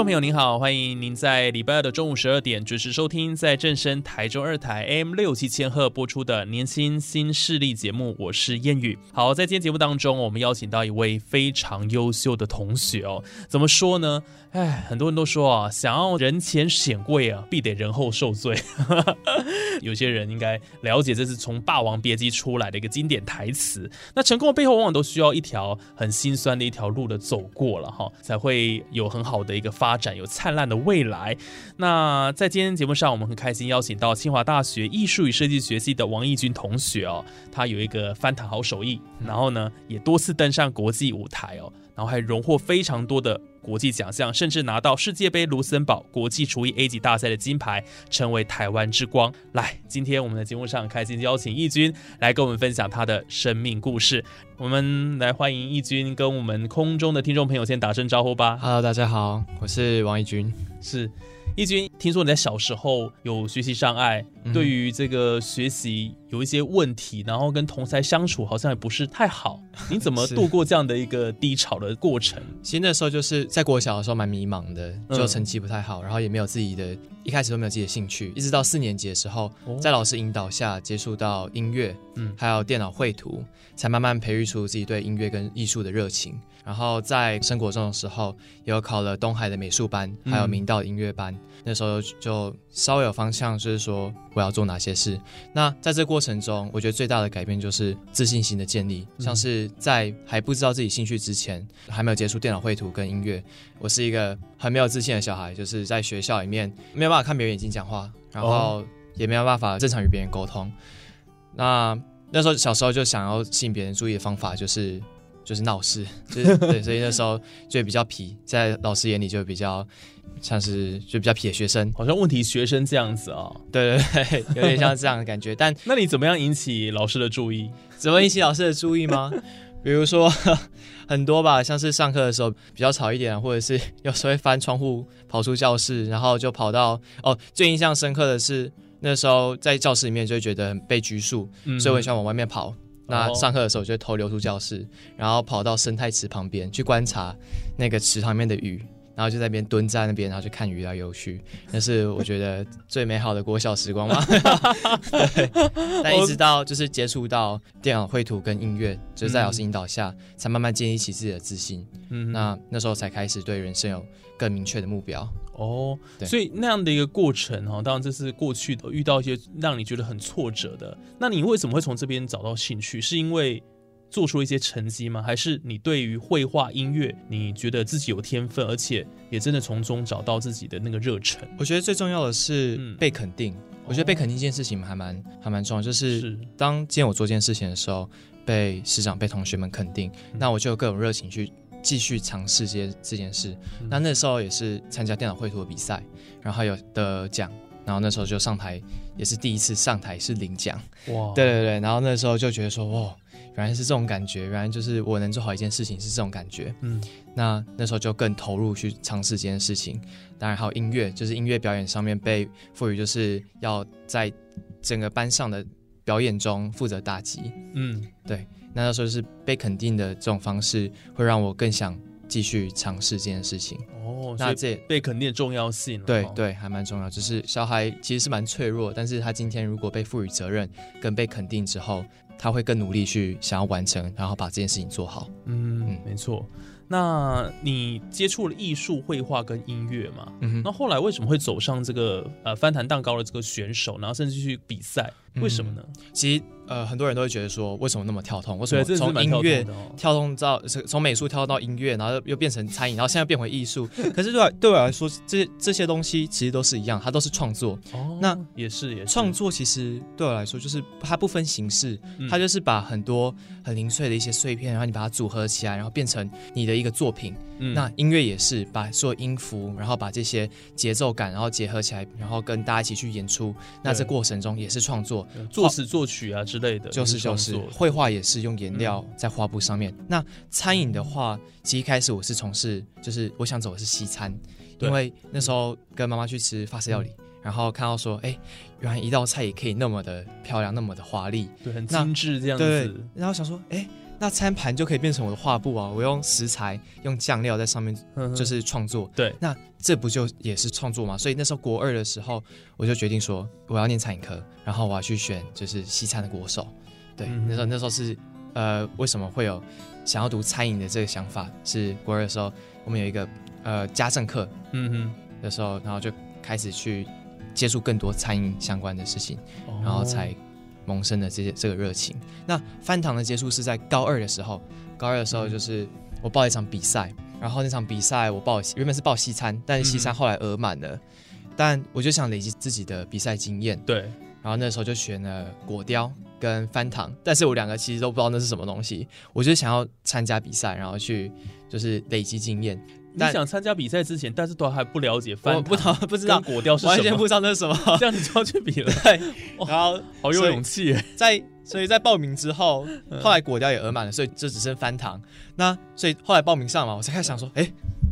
众朋友您好，欢迎您在礼拜二的中午十二点准时收听，在正声台中二台 M 六七千赫播出的年轻新势力节目，我是燕语。好，在今天节目当中，我们邀请到一位非常优秀的同学哦。怎么说呢？哎，很多人都说啊，想要人前显贵啊，必得人后受罪。有些人应该了解，这是从《霸王别姬》出来的一个经典台词。那成功的背后，往往都需要一条很心酸的一条路的走过了哈，才会有很好的一个发发展，有灿烂的未来。那在今天节目上，我们很开心邀请到清华大学艺术与设计学系的王义军同学哦，他有一个翻弹好手艺，然后呢，也多次登上国际舞台哦，然后还荣获非常多的。国际奖项，甚至拿到世界杯卢森堡国际厨艺 A 级大赛的金牌，成为台湾之光。来，今天我们的节目上开心邀请义军来跟我们分享他的生命故事。我们来欢迎义军跟我们空中的听众朋友先打声招呼吧。Hello，大家好，我是王义军，是。义军，听说你在小时候有学习障碍，对于这个学习有一些问题，然后跟同才相处好像也不是太好。你怎么度过这样的一个低潮的过程？其实那时候就是在国小的时候蛮迷茫的，就成绩不太好，然后也没有自己的，一开始都没有自己的兴趣，一直到四年级的时候，在老师引导下接触到音乐，嗯，还有电脑绘图，才慢慢培育出自己对音乐跟艺术的热情。然后在升国中的时候，有考了东海的美术班，还有明道音乐班。那时候就稍微有方向，就是说我要做哪些事。那在这过程中，我觉得最大的改变就是自信心的建立。像是在还不知道自己兴趣之前，还没有接触电脑绘图跟音乐，我是一个很没有自信的小孩，就是在学校里面没有办法看别人眼睛讲话，然后也没有办法正常与别人沟通。那那时候小时候就想要吸引别人注意的方法就是。就是闹事，就是对，所以那时候就比较皮，在老师眼里就比较像是就比较皮的学生，好像问题学生这样子啊。对对对，有点像这样的感觉。但 那你怎么样引起老师的注意？怎么引起老师的注意吗？比如说 很多吧，像是上课的时候比较吵一点，或者是有时候会翻窗户跑出教室，然后就跑到哦。最印象深刻的是那时候在教室里面就会觉得被拘束，所以我很喜欢往外面跑。那上课的时候就偷溜出教室，然后跑到生态池旁边去观察那个池塘里面的鱼，然后就在那边蹲在那边，然后就看鱼来游去，那是我觉得最美好的国小时光嘛。对，但一直到就是接触到电脑绘图跟音乐，就是在老师引导下，才慢慢建立起自己的自信。嗯，那那时候才开始对人生有更明确的目标。哦，所以那样的一个过程哈，当然这是过去的遇到一些让你觉得很挫折的。那你为什么会从这边找到兴趣？是因为做出一些成绩吗？还是你对于绘画、音乐，你觉得自己有天分，而且也真的从中找到自己的那个热忱？我觉得最重要的是被肯定。我觉得被肯定这件事情还蛮还蛮重要，就是当今天我做这件事情的时候，被师长、被同学们肯定，那我就有各种热情去。继续尝试这这件事，那那时候也是参加电脑绘图的比赛，然后有得奖，然后那时候就上台，也是第一次上台是领奖，哇，对对对，然后那时候就觉得说，哇，原来是这种感觉，原来就是我能做好一件事情是这种感觉，嗯，那那时候就更投入去尝试这件事情，当然还有音乐，就是音乐表演上面被赋予就是要在整个班上的表演中负责打击，嗯，对。那那时候是被肯定的这种方式，会让我更想继续尝试这件事情。哦，那这被肯定的重要性，对对，还蛮重要。就是小孩其实是蛮脆弱，但是他今天如果被赋予责任跟被肯定之后，他会更努力去想要完成，然后把这件事情做好。嗯，没错。那你接触了艺术、绘画跟音乐嘛？嗯。那后来为什么会走上这个呃翻弹蛋糕的这个选手，然后甚至去比赛？为什么呢？其实。呃，很多人都会觉得说，为什么那么跳动？为什么从音乐跳动到从美术跳到音乐，然后又变成餐饮，然后现在变回艺术？可是对对我来说，这这些东西其实都是一样，它都是创作。哦，那也是也是创作，其实对我来说就是它不分形式，它就是把很多很零碎的一些碎片，然后你把它组合起来，然后变成你的一个作品。那音乐也是把所有音符，然后把这些节奏感，然后结合起来，然后跟大家一起去演出。那这过程中也是创作，作词作曲啊之类的。就是就是，绘画也是用颜料在画布上面。那餐饮的话，其实一开始我是从事，就是我想走的是西餐，因为那时候跟妈妈去吃法式料理，然后看到说，哎，原来一道菜也可以那么的漂亮，那么的华丽，对，很精致这样子。然后想说，哎。那餐盘就可以变成我的画布啊！我用食材、用酱料在上面，就是创作。对，那这不就也是创作嘛？所以那时候国二的时候，我就决定说我要念餐饮科，然后我要去选就是西餐的国手。对，那时候那时候是呃，为什么会有想要读餐饮的这个想法？是国二的时候，我们有一个呃家政课，嗯哼，的时候，然后就开始去接触更多餐饮相关的事情，然后才。萌生的这些这个热情，那翻糖的结束是在高二的时候。高二的时候就是我报一场比赛，然后那场比赛我报原本是报西餐，但是西餐后来额满了。但我就想累积自己的比赛经验，对。然后那时候就选了果雕跟翻糖，但是我两个其实都不知道那是什么东西。我就想要参加比赛，然后去就是累积经验。你想参加比赛之前，但是都还不了解翻不不知道果雕是什么，完全不知道那是什么，这样你就要去比了。然后 好有勇气，在所以在报名之后，后来果雕也额满了，所以就只剩翻糖。那所以后来报名上嘛，我才开始想说，哎，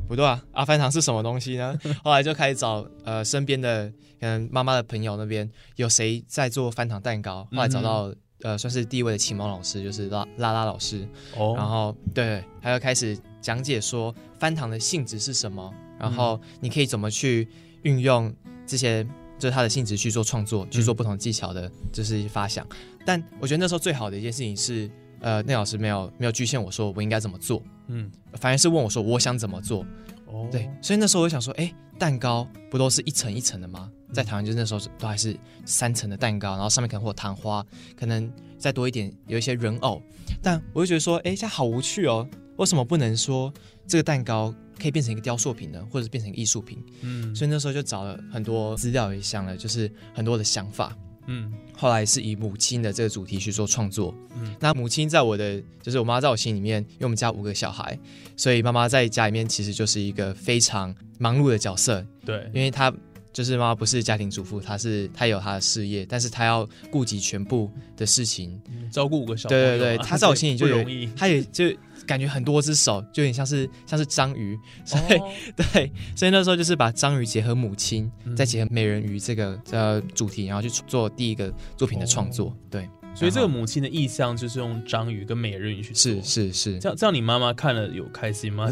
不对啊，阿翻糖是什么东西呢？后来就开始找呃身边的嗯妈妈的朋友那边有谁在做翻糖蛋糕，后来找到呃算是第一位的启蒙老师，就是拉拉拉老师。哦，然后对，还要开始。讲解说翻糖的性质是什么，然后你可以怎么去运用这些，就是它的性质去做创作，去做不同技巧的，就是发想。但我觉得那时候最好的一件事情是，呃，那老师没有没有局限我说我应该怎么做，嗯，反而是问我说我想怎么做。哦，对，所以那时候我就想说，哎，蛋糕不都是一层一层的吗？在台湾就是那时候都还是三层的蛋糕，然后上面可能会有糖花，可能再多一点有一些人偶。但我就觉得说，哎，这样好无趣哦。为什么不能说这个蛋糕可以变成一个雕塑品呢，或者是变成艺术品？嗯，所以那时候就找了很多资料，也想了就是很多的想法。嗯，后来是以母亲的这个主题去做创作。嗯，那母亲在我的就是我妈在我心里面，因为我们家五个小孩，所以妈妈在家里面其实就是一个非常忙碌的角色。对，因为她。就是妈妈不是家庭主妇，她是她有她的事业，但是她要顾及全部的事情，照顾五个小孩。对对对，她在我心里就 有，她也就感觉很多只手，就有点像是像是章鱼，所以 对，所以那时候就是把章鱼结合母亲，再结合美人鱼这个呃主题，然后去做第一个作品的创作，对。所以这个母亲的意象就是用章鱼跟美人鱼去是是是，这样这样你妈妈看了有开心吗？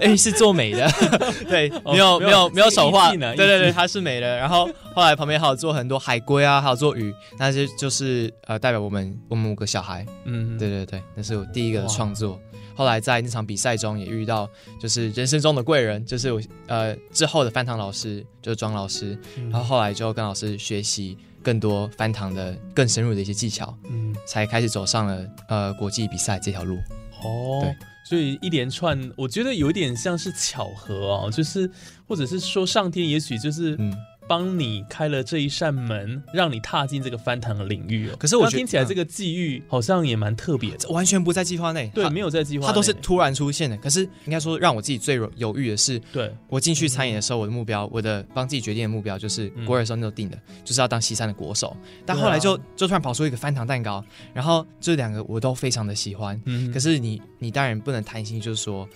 哎，是做美的，对，没有没有没有手画，对对对，她是美的。然后后来旁边还有做很多海龟啊，还有做鱼，那些就是呃代表我们我们五个小孩。嗯，对对对，那是我第一个的创作。后来在那场比赛中也遇到，就是人生中的贵人，就是我呃之后的翻糖老师，就是庄老师。然后后来就跟老师学习。更多翻糖的更深入的一些技巧，嗯，才开始走上了呃国际比赛这条路。哦，对，所以一连串，我觉得有点像是巧合哦，就是或者是说上天也许就是嗯。帮你开了这一扇门，让你踏进这个翻糖的领域哦。可是我听起来这个际遇好像也蛮特别的，完全不在计划内。对，没有在计划，它都是突然出现的。可是应该说，让我自己最犹豫的是，对我进去餐饮的时候，我的目标，我的帮自己决定的目标就是国尔时候那定的，就是要当西餐的国手。但后来就就突然跑出一个翻糖蛋糕，然后这两个我都非常的喜欢。嗯，可是你你当然不能贪心，就是说。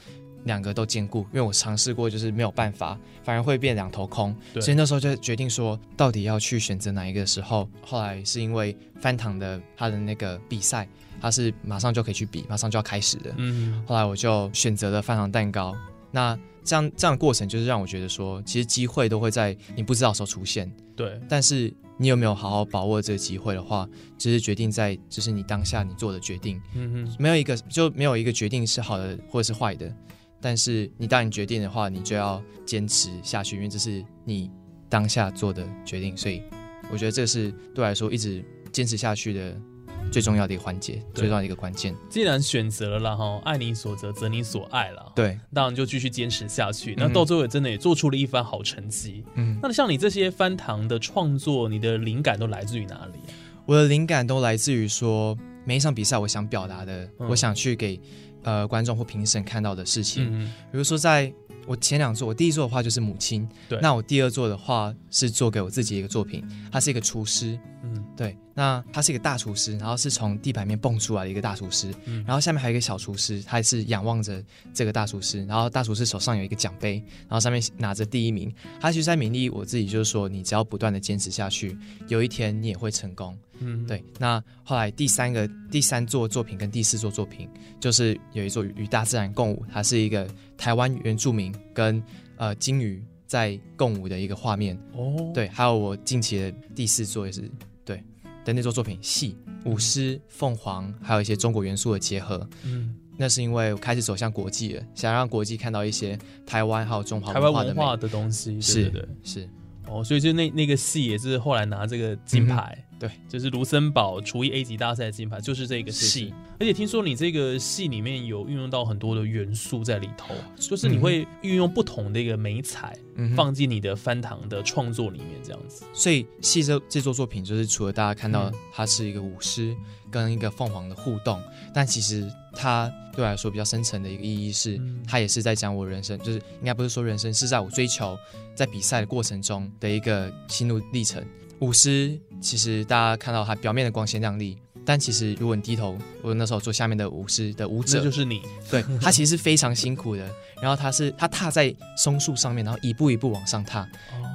两个都兼顾，因为我尝试过，就是没有办法，反而会变两头空。所以那时候就决定说，到底要去选择哪一个时候。后来是因为翻糖的他的那个比赛，他是马上就可以去比，马上就要开始的。嗯。后来我就选择了翻糖蛋糕。那这样这样的过程，就是让我觉得说，其实机会都会在你不知道的时候出现。对。但是你有没有好好把握这个机会的话，只是决定在就是你当下你做的决定。嗯哼。没有一个就没有一个决定是好的或者是坏的。但是你当你决定的话，你就要坚持下去，因为这是你当下做的决定。所以我觉得这是对我来说一直坚持下去的最重要的一个环节，最重要的一个关键。既然选择了啦哈，爱你所择，则你所爱了，对，当然就继续坚持下去。那到最后真的也做出了一番好成绩。嗯，那像你这些翻糖的创作，你的灵感都来自于哪里？我的灵感都来自于说，每一场比赛我想表达的，我想去给呃观众或评审看到的事情。比如说在。我前两座，我第一座的话就是母亲，对。那我第二座的话是做给我自己一个作品，他是一个厨师，嗯，对。那他是一个大厨师，然后是从地板面蹦出来的一个大厨师，嗯。然后下面还有一个小厨师，他是仰望着这个大厨师，然后大厨师手上有一个奖杯，然后上面拿着第一名。他其实在勉励我自己，就是说，你只要不断的坚持下去，有一天你也会成功。嗯，对。那后来第三个、第三座作品跟第四座作品，就是有一座与大自然共舞，它是一个台湾原住民跟呃鲸鱼在共舞的一个画面。哦，对。还有我近期的第四座也是对的那座作品，戏舞狮、凤凰，还有一些中国元素的结合。嗯，那是因为我开始走向国际了，想让国际看到一些台湾还有中华台湾文化的东西。是的，是。哦，所以就那那个戏也是后来拿这个金牌。对，就是卢森堡厨艺 A 级大赛的金牌，就是这个戏。而且听说你这个戏里面有运用到很多的元素在里头，就是你会运用不同的一个美彩，放进你的翻糖的创作里面，这样子。所以戏这这座作品，就是除了大家看到它是一个舞狮跟一个凤凰的互动，但其实它对我来说比较深层的一个意义是，它也是在讲我人生，就是应该不是说人生，是在我追求在比赛的过程中的一个心路历程。舞狮其实大家看到它表面的光鲜亮丽，但其实如果你低头，我那时候做下面的舞狮的舞者，那就是你。对，他其实是非常辛苦的。然后他是他踏在松树上面，然后一步一步往上踏。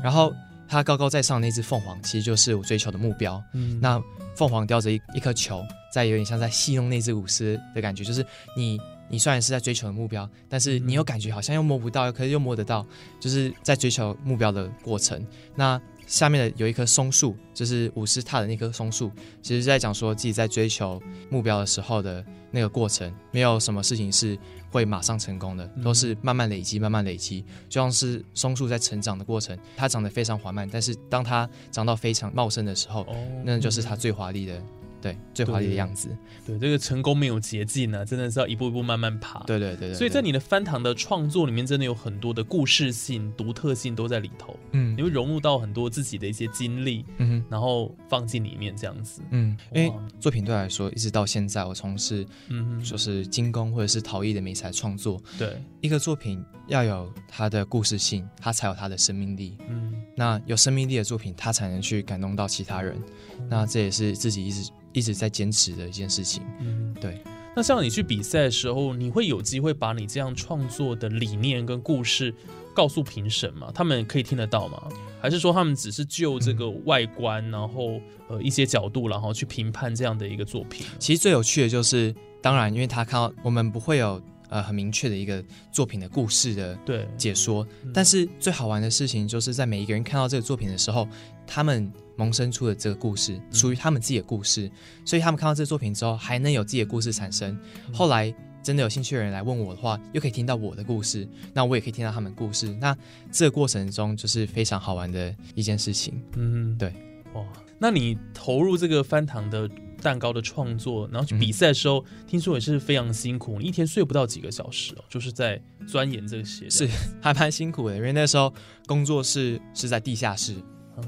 然后他高高在上那只凤凰，其实就是我追求的目标。嗯，那凤凰叼着一一颗球，在有点像在戏弄那只舞狮的感觉，就是你你虽然是在追求的目标，但是你又感觉好像又摸不到，可是又摸得到，就是在追求目标的过程。那下面的有一棵松树，就是武士踏的那棵松树，其实在讲说自己在追求目标的时候的那个过程，没有什么事情是会马上成功的，都是慢慢累积，慢慢累积，就像是松树在成长的过程，它长得非常缓慢，但是当它长到非常茂盛的时候，那就是它最华丽的。对，最华丽的样子。对，这个成功没有捷径呢，真的是要一步一步慢慢爬。对对对。所以在你的翻糖的创作里面，真的有很多的故事性、独特性都在里头。嗯，你会融入到很多自己的一些经历，嗯，然后放进里面这样子。嗯，因为作品对我来说，一直到现在，我从事，嗯，就是精工或者是陶艺的美材创作。对，一个作品要有它的故事性，它才有它的生命力。嗯，那有生命力的作品，它才能去感动到其他人。那这也是自己一直。一直在坚持的一件事情，嗯，对。那像你去比赛的时候，你会有机会把你这样创作的理念跟故事告诉评审吗？他们可以听得到吗？还是说他们只是就这个外观，然后呃一些角度，然后去评判这样的一个作品？其实最有趣的就是，当然，因为他看到我们不会有呃很明确的一个作品的故事的对解说，但是最好玩的事情就是在每一个人看到这个作品的时候，他们。萌生出了这个故事属于他们自己的故事，所以他们看到这个作品之后，还能有自己的故事产生。后来真的有兴趣的人来问我的话，又可以听到我的故事，那我也可以听到他们故事。那这个过程中就是非常好玩的一件事情。嗯，对，哇，那你投入这个翻糖的蛋糕的创作，然后去比赛的时候，听说也是非常辛苦，一天睡不到几个小时哦，就是在钻研这些，是 还蛮辛苦的，因为那时候工作室是在地下室。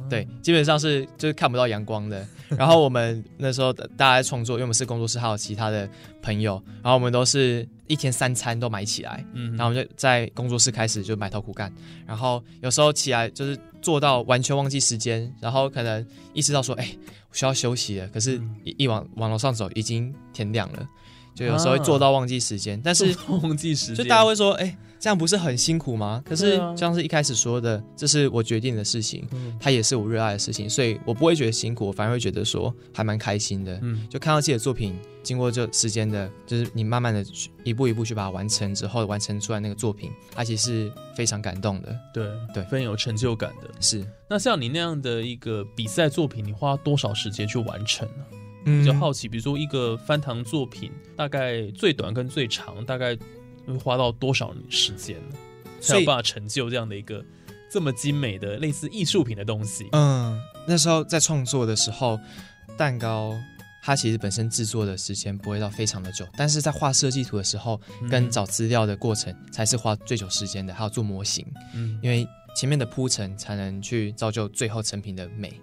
对，基本上是就是看不到阳光的。然后我们那时候大家在创作，因为我们是工作室，还有其他的朋友，然后我们都是一天三餐都买起来，嗯，然后我们就在工作室开始就埋头苦干。然后有时候起来就是做到完全忘记时间，然后可能意识到说，哎，需要休息了。可是，一一往往楼上走，已经天亮了，就有时候会做到忘记时间。但是忘记时间，就大家会说，哎。这样不是很辛苦吗？可是像是一开始说的，这是我决定的事情，它也是我热爱的事情，所以我不会觉得辛苦，我反而会觉得说还蛮开心的。嗯，就看到自己的作品经过这时间的，就是你慢慢的一步一步去把它完成之后，完成出来那个作品，它其实是非常感动的。对对，非常有成就感的。是。那像你那样的一个比赛作品，你花多少时间去完成呢？比较好奇，比如说一个翻糖作品，大概最短跟最长大概。会花到多少时间呢？才有办法成就这样的一个这么精美的类似艺术品的东西？嗯，那时候在创作的时候，蛋糕。它其实本身制作的时间不会到非常的久，但是在画设计图的时候，跟找资料的过程才是花最久时间的，还要做模型，嗯，因为前面的铺陈才能去造就最后成品的美。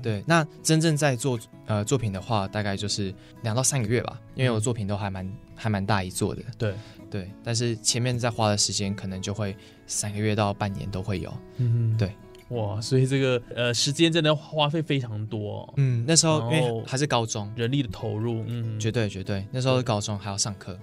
哦，对，那真正在做呃作品的话，大概就是两到三个月吧，因为我作品都还蛮还蛮大一做的。对对，但是前面在花的时间可能就会三个月到半年都会有。嗯，对。哇，所以这个呃时间真的花费非常多。嗯，那时候因为还是高中，人力的投入，嗯，绝对绝对。那时候是高中还要上课，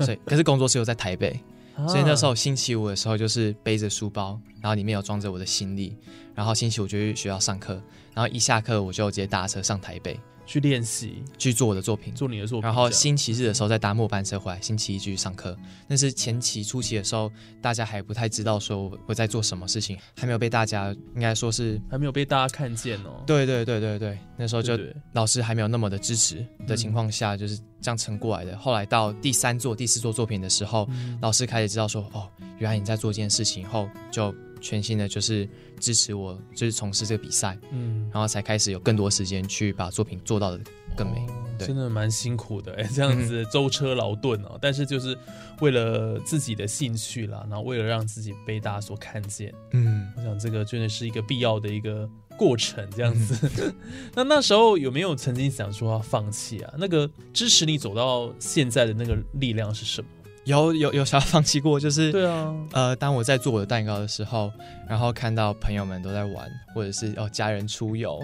所以可是工作室又在台北，所以那时候星期五的时候就是背着书包，然后里面有装着我的行李，然后星期五就去学校上课，然后一下课我就直接搭车上台北。去练习，去做我的作品，做你的作品。然后星期日的时候再搭末班车回来，星期一继续上课。但是前期初期的时候，大家还不太知道说我在做什么事情，还没有被大家应该说是还没有被大家看见哦。对对对对对，那时候就老师还没有那么的支持的情况下，就是这样撑过来的。后来到第三座、第四座作品的时候，老师开始知道说，哦，原来你在做这件事情后就。全新的就是支持我，就是从事这个比赛，嗯，然后才开始有更多时间去把作品做到的更美，对真的蛮辛苦的哎，这样子 舟车劳顿哦，但是就是为了自己的兴趣啦，然后为了让自己被大家所看见，嗯，我想这个真的是一个必要的一个过程，这样子。那那时候有没有曾经想说要放弃啊？那个支持你走到现在的那个力量是什么？有有有想要放弃过，就是对啊，呃，当我在做我的蛋糕的时候，然后看到朋友们都在玩，或者是哦家人出游，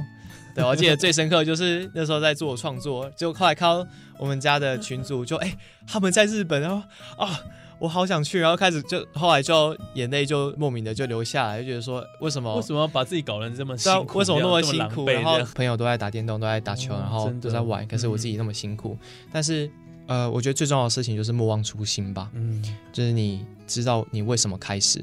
对我记得最深刻就是那时候在做创作，就后来看到我们家的群主就哎他们在日本，然后啊我好想去，然后开始就后来就眼泪就莫名的就流下来，就觉得说为什么为什么把自己搞得这么辛苦，为什么那么辛苦？然后朋友都在打电动，都在打球，然后都在玩，可是我自己那么辛苦，但是。呃，我觉得最重要的事情就是莫忘初心吧。嗯，就是你知道你为什么开始，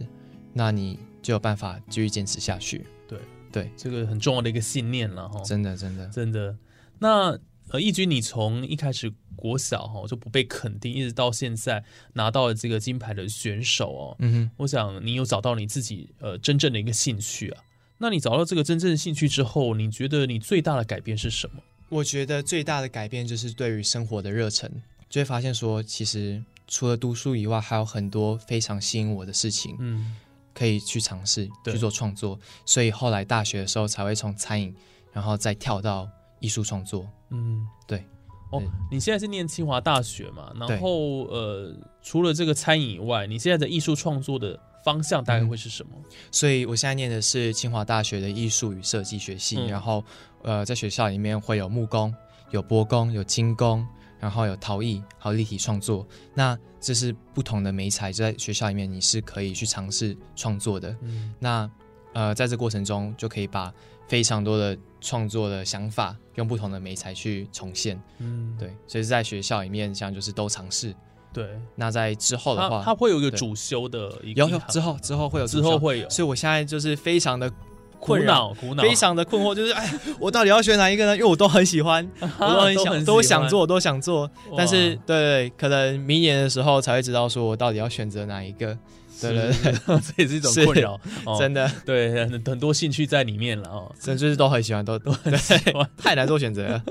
那你就有办法继续坚持下去。对对，这个很重要的一个信念了哈。真的真的真的。那呃，义军，你从一开始国小哈就不被肯定，一直到现在拿到了这个金牌的选手哦。嗯哼，我想你有找到你自己呃真正的一个兴趣啊。那你找到这个真正的兴趣之后，你觉得你最大的改变是什么？我觉得最大的改变就是对于生活的热忱，就会发现说，其实除了读书以外，还有很多非常吸引我的事情，嗯，可以去尝试去做创作。所以后来大学的时候才会从餐饮，然后再跳到艺术创作。嗯，对。哦，你现在是念清华大学嘛？然后呃，除了这个餐饮以外，你现在的艺术创作的方向大概会是什么？所以我现在念的是清华大学的艺术与设计学系，然后。呃，在学校里面会有木工、有波工、有金工，然后有陶艺，还有立体创作。那这是不同的美材，在学校里面你是可以去尝试创作的。嗯那呃，在这过程中就可以把非常多的创作的想法用不同的美材去重现。嗯，对，所以在学校里面像就是都尝试。对，那在之后的话，它会有一个主修的，有有之后之后会有之后会有，所以我现在就是非常的。苦恼，苦恼，非常的困惑，就是哎，我到底要选哪一个呢？因为我都很喜欢，我都很想，都想做，都想做。但是，对，可能明年的时候才会知道，说我到底要选择哪一个。对对对，这也是一种困扰，真的。对，很很多兴趣在里面了哦，真就是都很喜欢，都 都很喜欢，太难做选择了，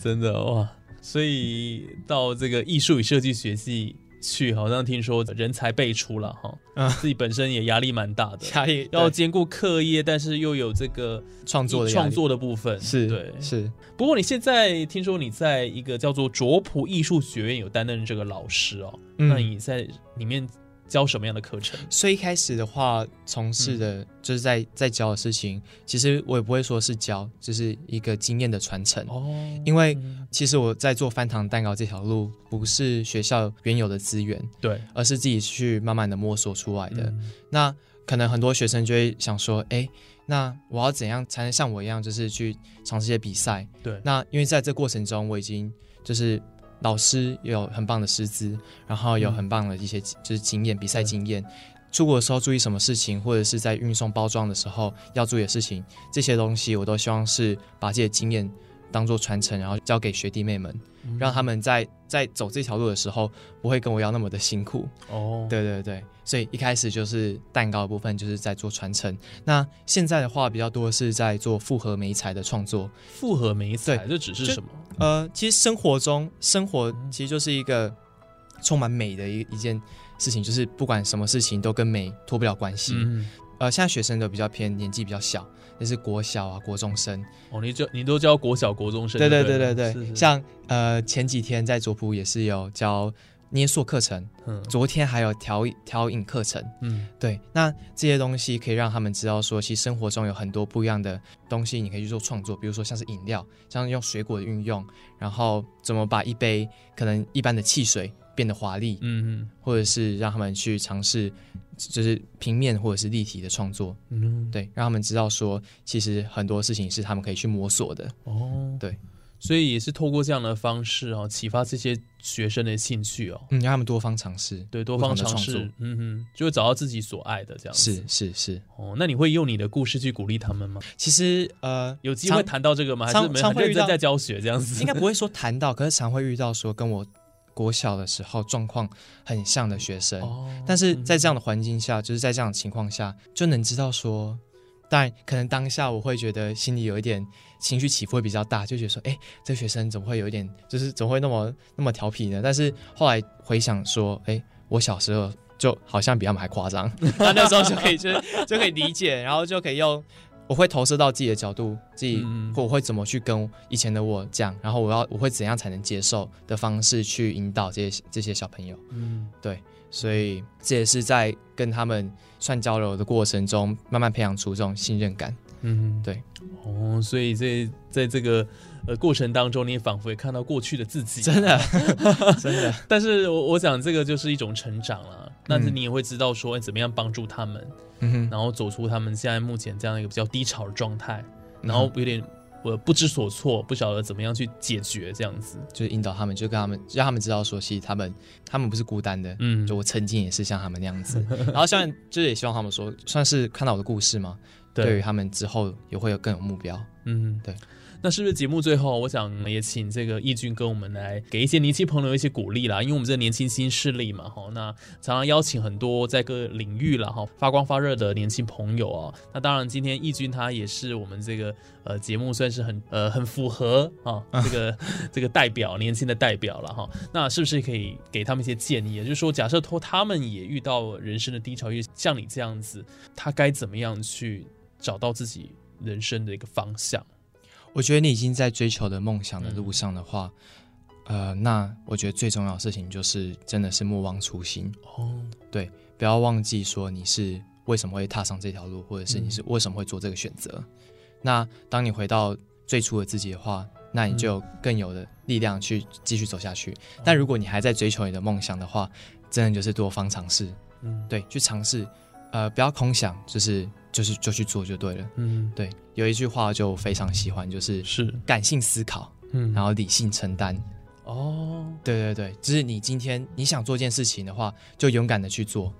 真的哇。所以到这个艺术与设计学系。去好像听说人才辈出了哈，自己本身也压力蛮大的，压力要兼顾课业，但是又有这个创作的创作的部分，是对是。不过你现在听说你在一个叫做卓普艺术学院有担任这个老师哦，那你在里面。教什么样的课程？所以一开始的话，从事的就是在在教的事情，其实我也不会说是教，就是一个经验的传承。哦，因为其实我在做翻糖蛋糕这条路，不是学校原有的资源，对，而是自己去慢慢的摸索出来的。那可能很多学生就会想说，哎，那我要怎样才能像我一样，就是去尝试一些比赛？对，那因为在这过程中，我已经就是。老师有很棒的师资，然后有很棒的一些就是经验，比赛经验，出国的时候注意什么事情，或者是在运送包装的时候要注意的事情，这些东西我都希望是把这些经验当做传承，然后交给学弟妹们，让他们在在走这条路的时候不会跟我要那么的辛苦。哦，对对对，所以一开始就是蛋糕的部分就是在做传承。那现在的话比较多是在做复合美彩的创作。复合美彩，这只是什么？呃，其实生活中生活其实就是一个充满美的一一件事情，就是不管什么事情都跟美脱不了关系。呃，现在学生都比较偏年纪比较小，那是国小啊、国中生。哦，你就你都教国小、国中生？对对对对对。像呃前几天在卓普也是有教捏塑课程，嗯，昨天还有调调饮课程，嗯，对。那这些东西可以让他们知道说，其实生活中有很多不一样的东西，你可以去做创作，比如说像是饮料，像用水果的运用，然后怎么把一杯可能一般的汽水变得华丽，嗯嗯，或者是让他们去尝试。就是平面或者是立体的创作，嗯，对，让他们知道说，其实很多事情是他们可以去摸索的。哦，对，所以也是透过这样的方式哦，启发这些学生的兴趣哦，嗯，让他们多方尝试，对，多方尝试，嗯哼，就会找到自己所爱的这样。是是是，哦，那你会用你的故事去鼓励他们吗？其实呃，有机会谈到这个吗？还是常会在教学这样子？应该不会说谈到，可是常会遇到说跟我。国小的时候状况很像的学生，但是在这样的环境下，就是在这样的情况下，就能知道说，但可能当下我会觉得心里有一点情绪起伏会比较大，就觉得说，哎，这学生怎么会有一点，就是怎么会那么那么调皮呢？但是后来回想说，哎，我小时候就好像比他们还夸张，那那时候就可以就就可以理解，然后就可以用。我会投射到自己的角度，自己或我会怎么去跟以前的我讲，然后我要我会怎样才能接受的方式去引导这些这些小朋友。嗯，对，所以这也是在跟他们算交流的过程中，慢慢培养出这种信任感。嗯，对。哦，所以在在这个呃过程当中，你仿佛也看到过去的自己，真的，真的。但是我我想这个就是一种成长了，但是你也会知道说哎怎么样帮助他们。嗯，然后走出他们现在目前这样一个比较低潮的状态，然后有点我不知所措，不晓得怎么样去解决这样子，就是引导他们，就跟他们让他们知道说，其实他们他们不是孤单的，嗯，就我曾经也是像他们那样子，然后现在就是也希望他们说，算是看到我的故事嘛，对于他们之后也会有更有目标，嗯，对。那是不是节目最后，我想也请这个义军跟我们来给一些年轻朋友一些鼓励啦，因为我们这年轻新势力嘛，哈，那常常邀请很多在各领域了哈发光发热的年轻朋友啊。那当然，今天义军他也是我们这个呃节目算是很呃很符合啊这个 这个代表年轻的代表了哈。那是不是可以给他们一些建议？也就是说，假设托他们也遇到人生的低潮，像你这样子，他该怎么样去找到自己人生的一个方向？我觉得你已经在追求的梦想的路上的话，呃，那我觉得最重要的事情就是真的是莫忘初心哦。对，不要忘记说你是为什么会踏上这条路，或者是你是为什么会做这个选择。那当你回到最初的自己的话，那你就更有的力量去继续走下去。但如果你还在追求你的梦想的话，真的就是多方尝试，嗯，对，去尝试，呃，不要空想，就是。就是就去做就对了，嗯，对，有一句话就非常喜欢，就是是。感性思考，嗯，然后理性承担，哦，对对对，就是你今天你想做一件事情的话，就勇敢的去做，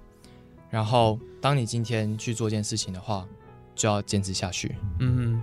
然后当你今天去做一件事情的话，就要坚持下去，嗯，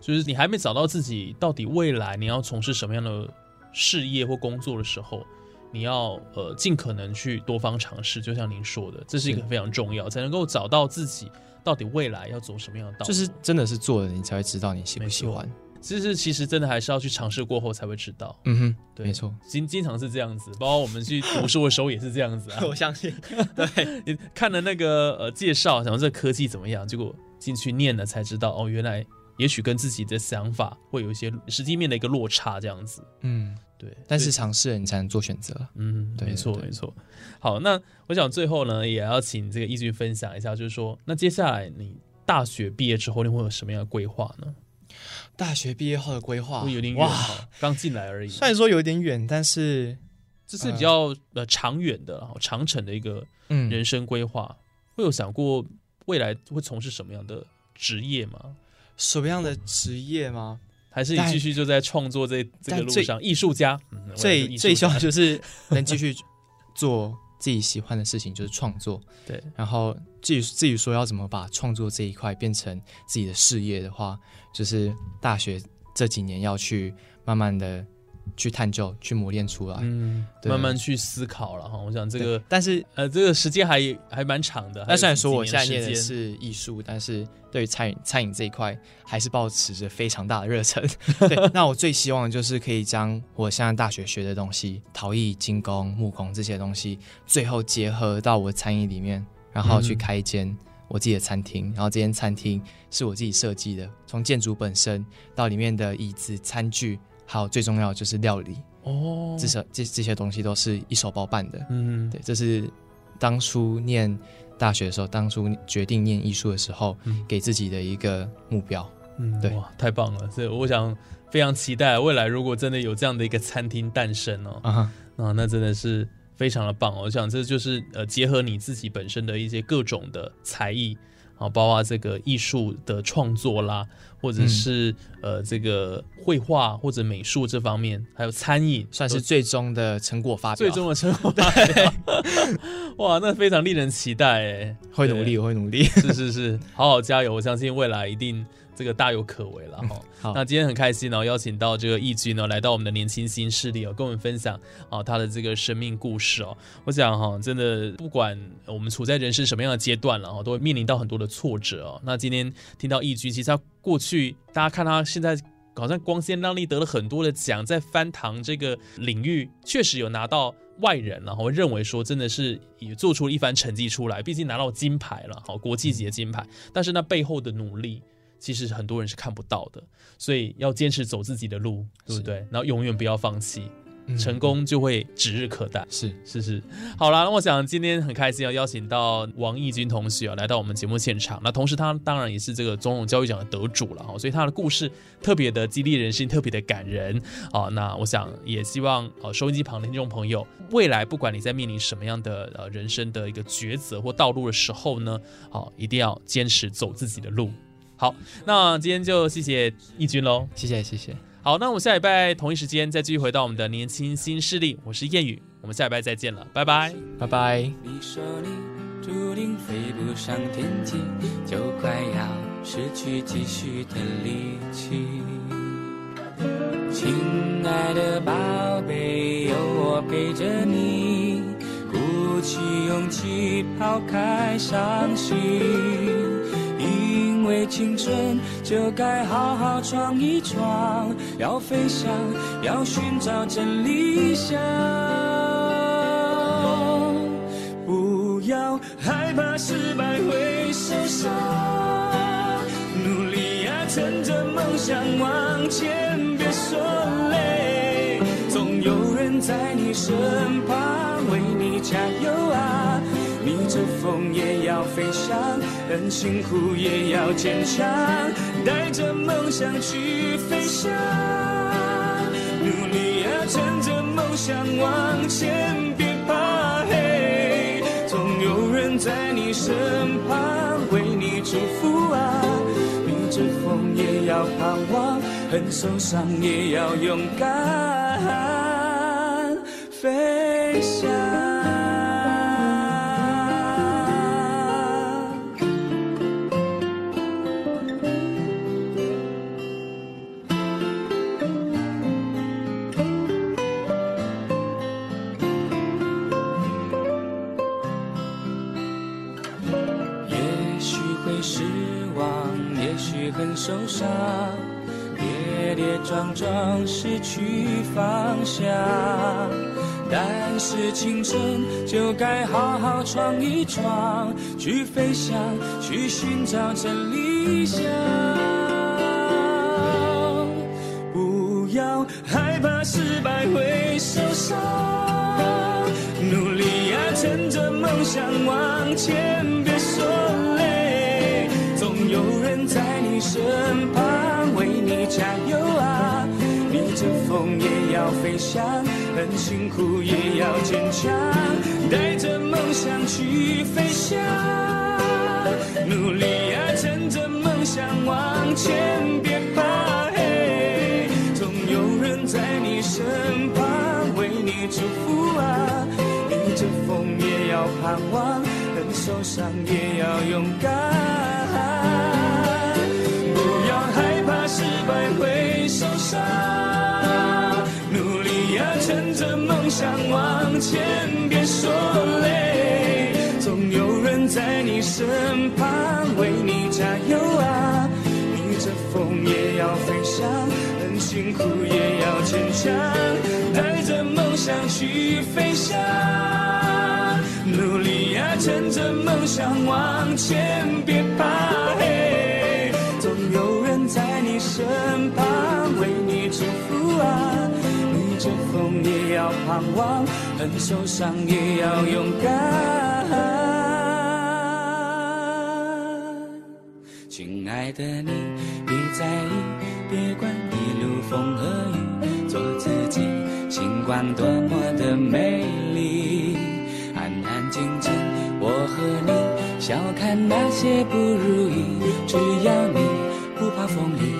就是你还没找到自己到底未来你要从事什么样的事业或工作的时候，你要呃尽可能去多方尝试，就像您说的，这是一个非常重要，才能够找到自己。到底未来要走什么样的道路？就是真的是做了，你才会知道你喜不喜欢。其实其实真的还是要去尝试过后才会知道。嗯哼，对，没错，经经常是这样子，包括我们去读书的时候也是这样子啊。我相信，对 你看了那个呃介绍，想说这科技怎么样，结果进去念了才知道，哦，原来也许跟自己的想法会有一些实际面的一个落差，这样子。嗯。对，但是尝试了你才能做选择。嗯，没错没错。好，那我想最后呢，也要请这个易军分享一下，就是说，那接下来你大学毕业之后，你会有什么样的规划呢？大学毕业后的规划会有点远，刚进来而已。虽然说有点远，但是这是比较呃长远的、长程的一个人生规划。会有想过未来会从事什么样的职业吗？什么样的职业吗？还是你继续就在创作这这个路上，艺术家最最希望就是 能继续做自己喜欢的事情，就是创作。对，然后至于至于说要怎么把创作这一块变成自己的事业的话，就是大学这几年要去慢慢的。去探究、去磨练出来，嗯，慢慢去思考了哈。我想这个，但是呃，这个时间还还蛮长的。那虽然说我现在念的是艺术，但是对餐饮餐饮这一块还是保持着非常大的热忱。对，那我最希望就是可以将我现在大学学的东西，陶艺、精工、木工这些东西，最后结合到我餐饮里面，然后去开一间我自己的餐厅。然后这间餐厅是我自己设计的，从建筑本身到里面的椅子、餐具。还有最重要就是料理哦，至少这这些东西都是一手包办的。嗯，对，这是当初念大学的时候，当初决定念艺术的时候，给自己的一个目标。嗯，对，哇，太棒了！所以我想非常期待未来，如果真的有这样的一个餐厅诞生哦，啊，那真的是非常的棒。我想这就是呃，结合你自己本身的一些各种的才艺。啊，包括这个艺术的创作啦，或者是呃这个绘画或者美术这方面，还有餐饮，算是最终的成果发表。最终的成果发表，哇，那非常令人期待哎！会努力，我会努力，是是是，好好加油！我相信未来一定。这个大有可为了哈。好，那今天很开心呢，邀请到这个义军呢，来到我们的年轻新势力哦，跟我们分享啊他的这个生命故事哦。我想哈，真的不管我们处在人生什么样的阶段了哈，都会面临到很多的挫折哦。那今天听到义军，其实他过去大家看他现在好像光鲜亮丽，得了很多的奖，在翻糖这个领域确实有拿到外人然后认为说真的是也做出了一番成绩出来，毕竟拿到金牌了，好国际级的金牌。但是那背后的努力。其实很多人是看不到的，所以要坚持走自己的路，对不对？然后永远不要放弃，成功就会指日可待。是是是，好了，那我想今天很开心要邀请到王义军同学啊来到我们节目现场。那同时他当然也是这个总统教育奖的得主了哈，所以他的故事特别的激励人心，特别的感人啊。那我想也希望呃收音机旁的听众朋友，未来不管你在面临什么样的呃人生的一个抉择或道路的时候呢，好一定要坚持走自己的路。好，那今天就谢谢义军喽，谢谢谢谢。好，那我们下礼拜同一时间再继续回到我们的年轻新势力，我是谚语，我们下礼拜再见了，拜拜，拜拜。你说你注定飞不上天际，就快要失去继续的力气。亲爱的宝贝，有我陪着你，鼓起勇气抛开伤心。为青春就该好好闯一闯，要飞翔，要寻找真理想。不要害怕失败会受伤，努力呀，趁着梦想往前，别说累，总有人在你身旁为你加油啊。逆着风也要飞翔，很辛苦也要坚强，带着梦想去飞翔。努力啊，趁着梦想往前，别怕黑，总有人在你身旁为你祝福啊。逆着风也要盼望，很受伤也要勇敢飞翔。受伤，跌跌撞撞失去方向，但是青春就该好好闯一闯，去飞翔，去寻找真理想。不要害怕失败会受伤，努力呀，趁着梦想往前，身旁为你加油啊！逆着风也要飞翔，很辛苦也要坚强，带着梦想去飞翔。努力啊，趁着梦想往前，别怕黑，总有人在你身旁为你祝福啊！逆着风也要盼望，很受伤也要勇敢。努力呀，趁着梦想往前，别说累，总有人在你身旁为你加油啊！逆着风也要飞翔，很辛苦也要坚强，带着梦想去飞翔。努力呀，趁着梦想往前，别怕也要盼望，很受伤也要勇敢。亲爱的你，别在意，别管一路风和雨，做自己，星光多么的美丽。安安静静，我和你，笑看那些不如意，只要你不怕风雨。